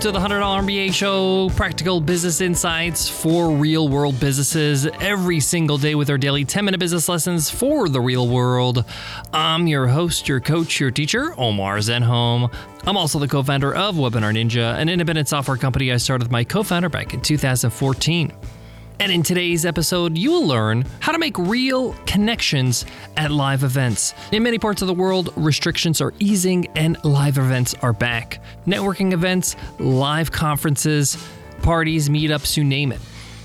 to the $100 MBA show, practical business insights for real world businesses every single day with our daily 10 minute business lessons for the real world. I'm your host, your coach, your teacher, Omar Zenhom. I'm also the co founder of Webinar Ninja, an independent software company I started with my co founder back in 2014. And in today's episode, you will learn how to make real connections at live events. In many parts of the world, restrictions are easing and live events are back. Networking events, live conferences, parties, meetups, you name it.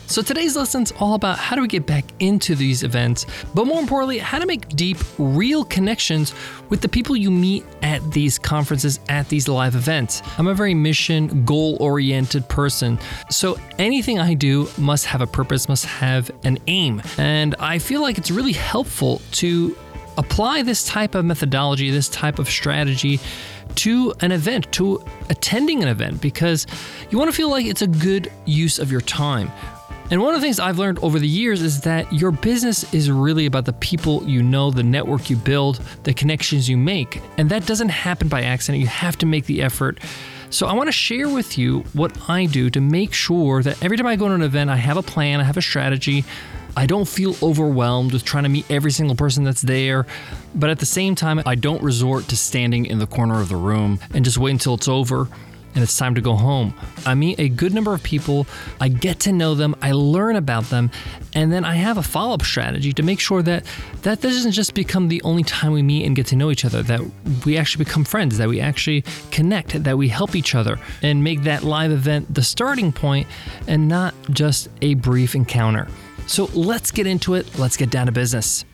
So today's lesson's all about how do we get back into these events, but more importantly, how to make deep, real connections with the people you meet at these conferences, at these live events. I'm a very mission, goal oriented person. So anything I do must have a purpose, must have an aim. And I feel like it's really helpful to apply this type of methodology, this type of strategy to an event, to attending an event, because you want to feel like it's a good use of your time. And one of the things I've learned over the years is that your business is really about the people you know, the network you build, the connections you make. And that doesn't happen by accident. You have to make the effort. So I want to share with you what I do to make sure that every time I go to an event, I have a plan, I have a strategy. I don't feel overwhelmed with trying to meet every single person that's there, but at the same time, I don't resort to standing in the corner of the room and just wait until it's over and it's time to go home. I meet a good number of people, I get to know them, I learn about them, and then I have a follow up strategy to make sure that that doesn't just become the only time we meet and get to know each other, that we actually become friends, that we actually connect, that we help each other, and make that live event the starting point and not just a brief encounter. So let's get into it, let's get down to business.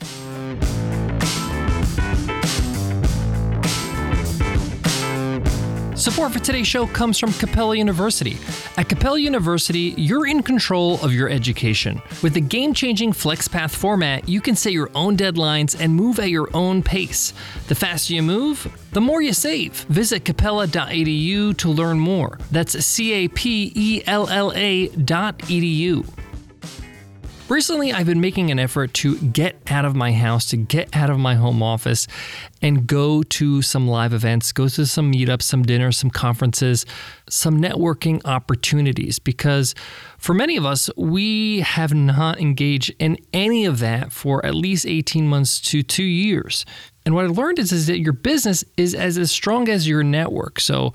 Support for today's show comes from Capella University. At Capella University, you're in control of your education. With the game changing FlexPath format, you can set your own deadlines and move at your own pace. The faster you move, the more you save. Visit capella.edu to learn more. That's C A P E L L A dot edu. Recently, I've been making an effort to get out of my house, to get out of my home office, and go to some live events, go to some meetups, some dinners, some conferences, some networking opportunities. Because for many of us, we have not engaged in any of that for at least 18 months to two years. And what I learned is, is that your business is as, as strong as your network. So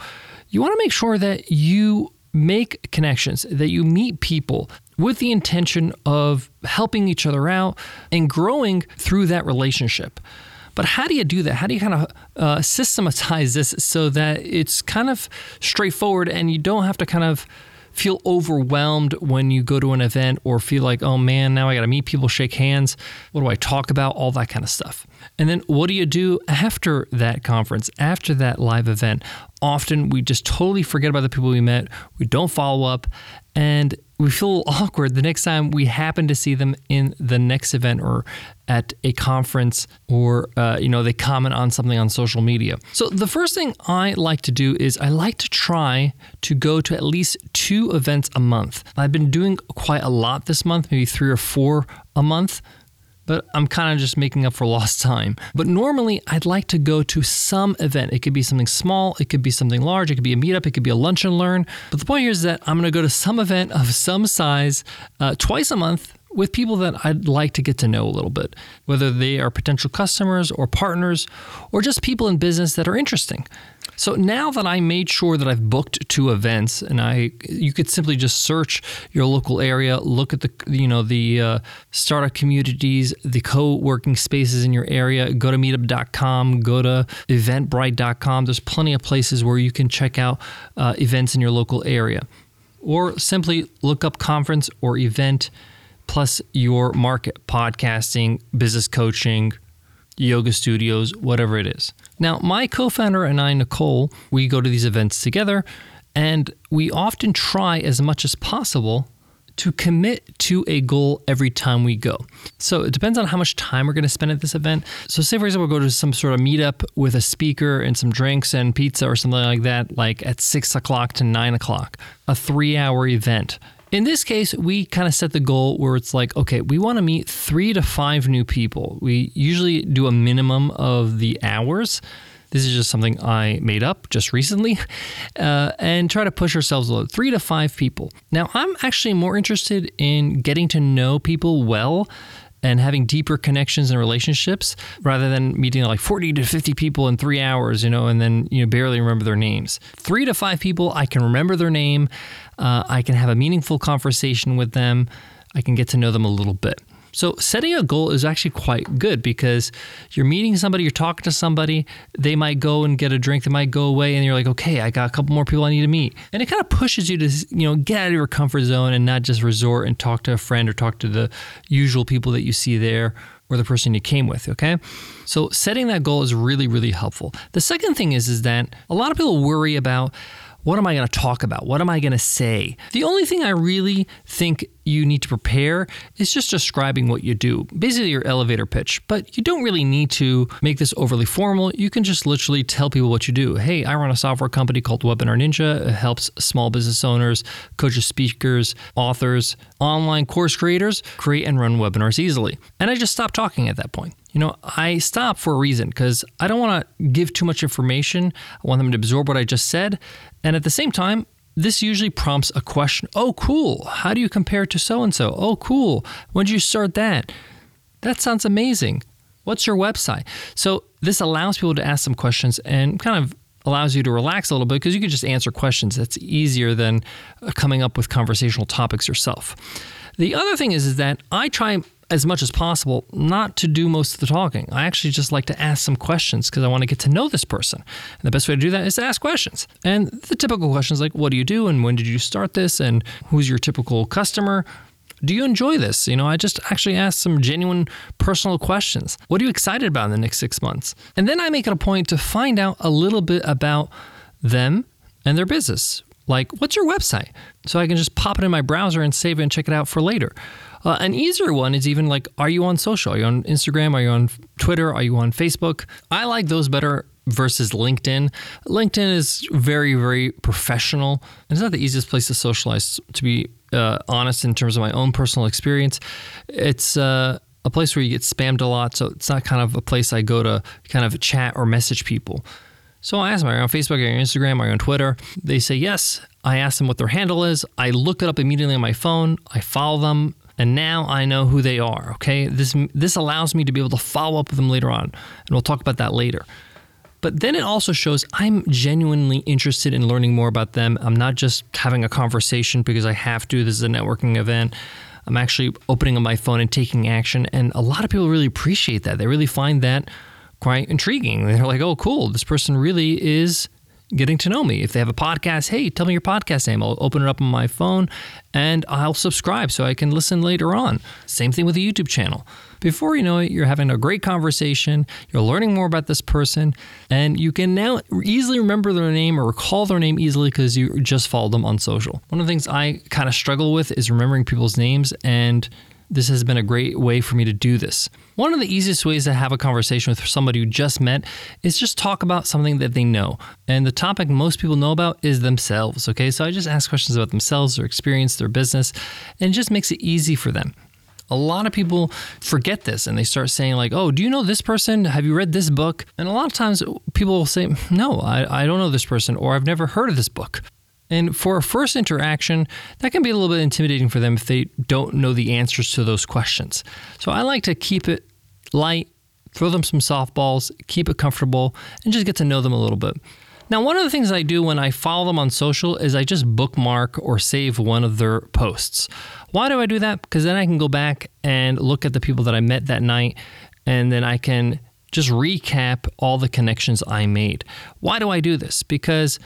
you want to make sure that you make connections, that you meet people with the intention of helping each other out and growing through that relationship. But how do you do that? How do you kind of uh, systematize this so that it's kind of straightforward and you don't have to kind of feel overwhelmed when you go to an event or feel like, oh man, now I got to meet people, shake hands. What do I talk about? All that kind of stuff. And then what do you do after that conference, after that live event? Often we just totally forget about the people we met. We don't follow up and we feel awkward the next time we happen to see them in the next event or at a conference or uh, you know they comment on something on social media. So the first thing i like to do is i like to try to go to at least two events a month. I've been doing quite a lot this month maybe three or four a month but I'm kind of just making up for lost time. But normally, I'd like to go to some event. It could be something small, it could be something large, it could be a meetup, it could be a lunch and learn. But the point here is that I'm going to go to some event of some size uh, twice a month with people that I'd like to get to know a little bit, whether they are potential customers or partners or just people in business that are interesting. So now that I made sure that I've booked two events, and I, you could simply just search your local area, look at the, you know, the uh, startup communities, the co-working spaces in your area. Go to Meetup.com, go to Eventbrite.com. There's plenty of places where you can check out uh, events in your local area, or simply look up conference or event plus your market, podcasting, business coaching, yoga studios, whatever it is. Now, my co founder and I, Nicole, we go to these events together, and we often try as much as possible to commit to a goal every time we go. So it depends on how much time we're going to spend at this event. So, say for example, we go to some sort of meetup with a speaker and some drinks and pizza or something like that, like at six o'clock to nine o'clock, a three hour event. In this case, we kind of set the goal where it's like, okay, we want to meet three to five new people. We usually do a minimum of the hours. This is just something I made up just recently, uh, and try to push ourselves a little. Three to five people. Now, I'm actually more interested in getting to know people well and having deeper connections and relationships rather than meeting like 40 to 50 people in three hours, you know, and then, you know, barely remember their names. Three to five people, I can remember their name. Uh, I can have a meaningful conversation with them. I can get to know them a little bit. So, setting a goal is actually quite good because you're meeting somebody, you're talking to somebody, they might go and get a drink, they might go away, and you're like, okay, I got a couple more people I need to meet. And it kind of pushes you to, you know, get out of your comfort zone and not just resort and talk to a friend or talk to the usual people that you see there or the person you came with, okay? So setting that goal is really, really helpful. The second thing is, is that a lot of people worry about what am I going to talk about? What am I going to say? The only thing I really think you need to prepare is just describing what you do, basically your elevator pitch. But you don't really need to make this overly formal. You can just literally tell people what you do. Hey, I run a software company called Webinar Ninja. It helps small business owners, coaches, speakers, authors, online course creators create and run webinars easily. And I just stopped talking at that point. You know, I stop for a reason because I don't want to give too much information. I want them to absorb what I just said. And at the same time, this usually prompts a question. Oh, cool. How do you compare to so and so? Oh, cool. When did you start that? That sounds amazing. What's your website? So, this allows people to ask some questions and kind of allows you to relax a little bit because you can just answer questions. That's easier than uh, coming up with conversational topics yourself. The other thing is, is that I try as much as possible not to do most of the talking. I actually just like to ask some questions because I want to get to know this person. And the best way to do that is to ask questions. And the typical questions like, what do you do? And when did you start this? And who's your typical customer? Do you enjoy this? You know, I just actually ask some genuine personal questions. What are you excited about in the next six months? And then I make it a point to find out a little bit about them and their business. Like, what's your website? So I can just pop it in my browser and save it and check it out for later. Uh, an easier one is even like, are you on social? Are you on Instagram? Are you on Twitter? Are you on Facebook? I like those better versus LinkedIn. LinkedIn is very, very professional. And It's not the easiest place to socialize, to be uh, honest, in terms of my own personal experience. It's uh, a place where you get spammed a lot, so it's not kind of a place I go to kind of chat or message people. So I ask them, are you on Facebook, are you on Instagram, are you on Twitter? They say yes. I ask them what their handle is. I look it up immediately on my phone. I follow them and now I know who they are. Okay, this this allows me to be able to follow up with them later on, and we'll talk about that later. But then it also shows I'm genuinely interested in learning more about them. I'm not just having a conversation because I have to. This is a networking event. I'm actually opening up my phone and taking action, and a lot of people really appreciate that. They really find that quite intriguing. They're like, "Oh, cool! This person really is." Getting to know me. If they have a podcast, hey, tell me your podcast name. I'll open it up on my phone and I'll subscribe so I can listen later on. Same thing with the YouTube channel. Before you know it, you're having a great conversation, you're learning more about this person, and you can now easily remember their name or recall their name easily because you just followed them on social. One of the things I kind of struggle with is remembering people's names and this has been a great way for me to do this. One of the easiest ways to have a conversation with somebody you just met is just talk about something that they know. And the topic most people know about is themselves. Okay, so I just ask questions about themselves, their experience, their business, and it just makes it easy for them. A lot of people forget this and they start saying, like, oh, do you know this person? Have you read this book? And a lot of times people will say, no, I, I don't know this person, or I've never heard of this book. And for a first interaction, that can be a little bit intimidating for them if they don't know the answers to those questions. So I like to keep it light, throw them some softballs, keep it comfortable, and just get to know them a little bit. Now, one of the things I do when I follow them on social is I just bookmark or save one of their posts. Why do I do that? Because then I can go back and look at the people that I met that night, and then I can just recap all the connections I made. Why do I do this? Because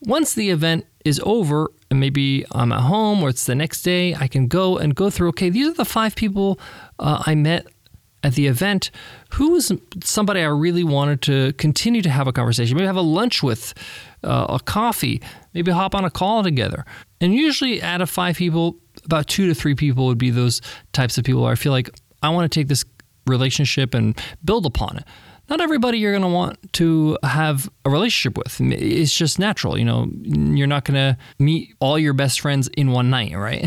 once the event is over, and maybe I'm at home or it's the next day, I can go and go through, okay, these are the five people uh, I met at the event. Who was somebody I really wanted to continue to have a conversation, maybe have a lunch with, uh, a coffee, maybe hop on a call together. And usually, out of five people, about two to three people would be those types of people where I feel like I want to take this relationship and build upon it not everybody you're going to want to have a relationship with. It's just natural. You know, you're not going to meet all your best friends in one night, right?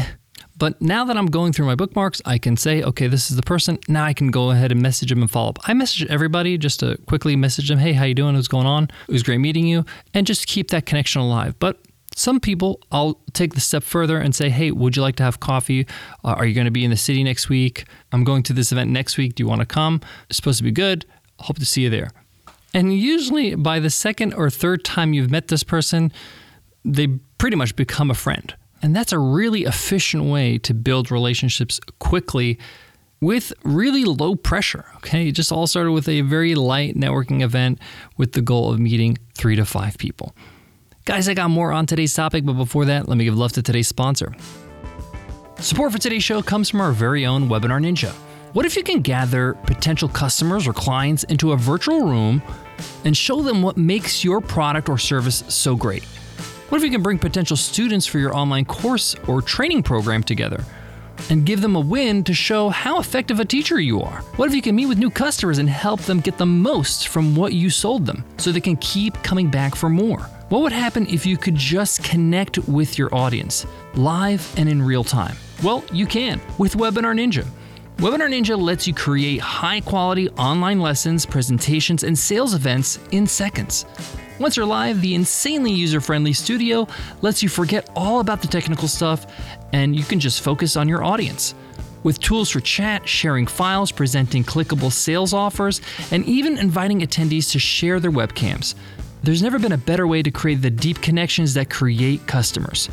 But now that I'm going through my bookmarks, I can say, okay, this is the person. Now I can go ahead and message them and follow up. I message everybody just to quickly message them, hey, how you doing? What's going on? It was great meeting you, and just keep that connection alive. But some people, I'll take the step further and say, hey, would you like to have coffee? Uh, are you going to be in the city next week? I'm going to this event next week. Do you want to come? It's supposed to be good. Hope to see you there. And usually by the second or third time you've met this person, they pretty much become a friend. And that's a really efficient way to build relationships quickly with really low pressure. Okay. It just all started with a very light networking event with the goal of meeting three to five people. Guys, I got more on today's topic, but before that, let me give love to today's sponsor. Support for today's show comes from our very own Webinar Ninja. What if you can gather potential customers or clients into a virtual room and show them what makes your product or service so great? What if you can bring potential students for your online course or training program together and give them a win to show how effective a teacher you are? What if you can meet with new customers and help them get the most from what you sold them so they can keep coming back for more? What would happen if you could just connect with your audience live and in real time? Well, you can with Webinar Ninja. Webinar Ninja lets you create high quality online lessons, presentations, and sales events in seconds. Once you're live, the insanely user friendly studio lets you forget all about the technical stuff and you can just focus on your audience. With tools for chat, sharing files, presenting clickable sales offers, and even inviting attendees to share their webcams. There's never been a better way to create the deep connections that create customers.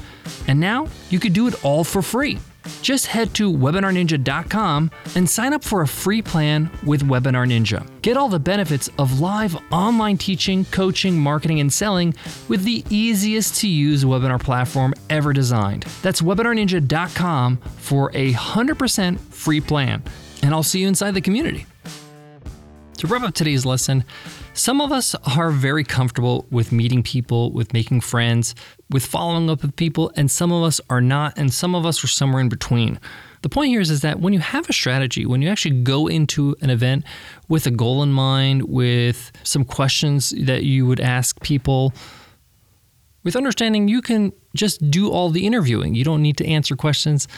And now you can do it all for free. Just head to webinarninja.com and sign up for a free plan with Webinar Ninja. Get all the benefits of live online teaching, coaching, marketing, and selling with the easiest to use webinar platform ever designed. That's webinarninja.com for a 100% free plan. And I'll see you inside the community. To wrap up today's lesson, some of us are very comfortable with meeting people, with making friends, with following up with people, and some of us are not, and some of us are somewhere in between. The point here is, is that when you have a strategy, when you actually go into an event with a goal in mind, with some questions that you would ask people, with understanding you can just do all the interviewing. You don't need to answer questions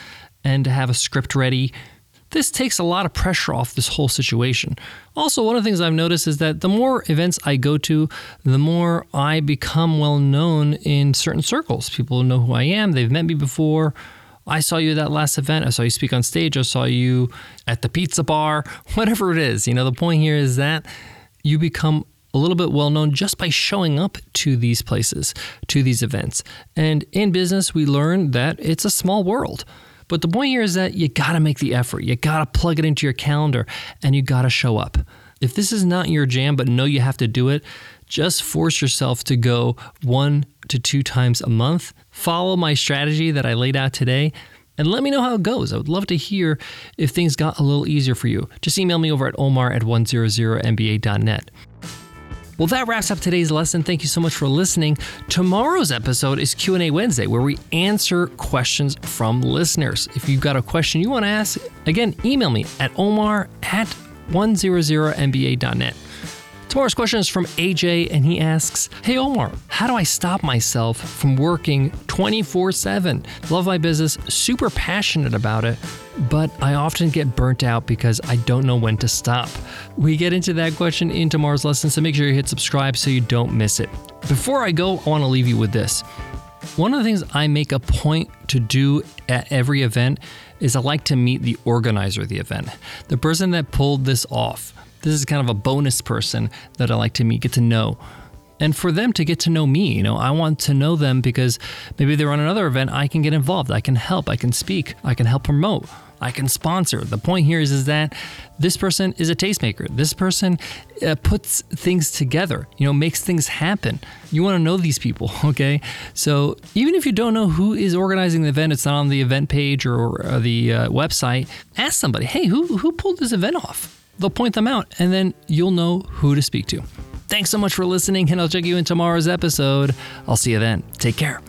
and to have a script ready. This takes a lot of pressure off this whole situation. Also, one of the things I've noticed is that the more events I go to, the more I become well known in certain circles. People know who I am, they've met me before. I saw you at that last event. I saw you speak on stage. I saw you at the pizza bar, whatever it is. You know, the point here is that you become a little bit well known just by showing up to these places, to these events. And in business, we learn that it's a small world. But the point here is that you got to make the effort. You got to plug it into your calendar and you got to show up. If this is not your jam, but know you have to do it, just force yourself to go one to two times a month. Follow my strategy that I laid out today and let me know how it goes. I would love to hear if things got a little easier for you. Just email me over at omar at 100mba.net. Well, that wraps up today's lesson. Thank you so much for listening. Tomorrow's episode is Q&A Wednesday where we answer questions from listeners. If you've got a question you want to ask, again, email me at omar at 100mba.net. Tomorrow's question is from AJ, and he asks Hey Omar, how do I stop myself from working 24 7? Love my business, super passionate about it, but I often get burnt out because I don't know when to stop. We get into that question in tomorrow's lesson, so make sure you hit subscribe so you don't miss it. Before I go, I want to leave you with this. One of the things I make a point to do at every event is I like to meet the organizer of the event, the person that pulled this off. This is kind of a bonus person that I like to meet, get to know. And for them to get to know me, you know, I want to know them because maybe they're on another event, I can get involved, I can help, I can speak, I can help promote. I can sponsor. The point here is, is that this person is a tastemaker. This person uh, puts things together, you know, makes things happen. You want to know these people, okay? So even if you don't know who is organizing the event, it's not on the event page or, or the uh, website, ask somebody, hey, who, who pulled this event off? They'll point them out, and then you'll know who to speak to. Thanks so much for listening, and I'll check you in tomorrow's episode. I'll see you then. Take care.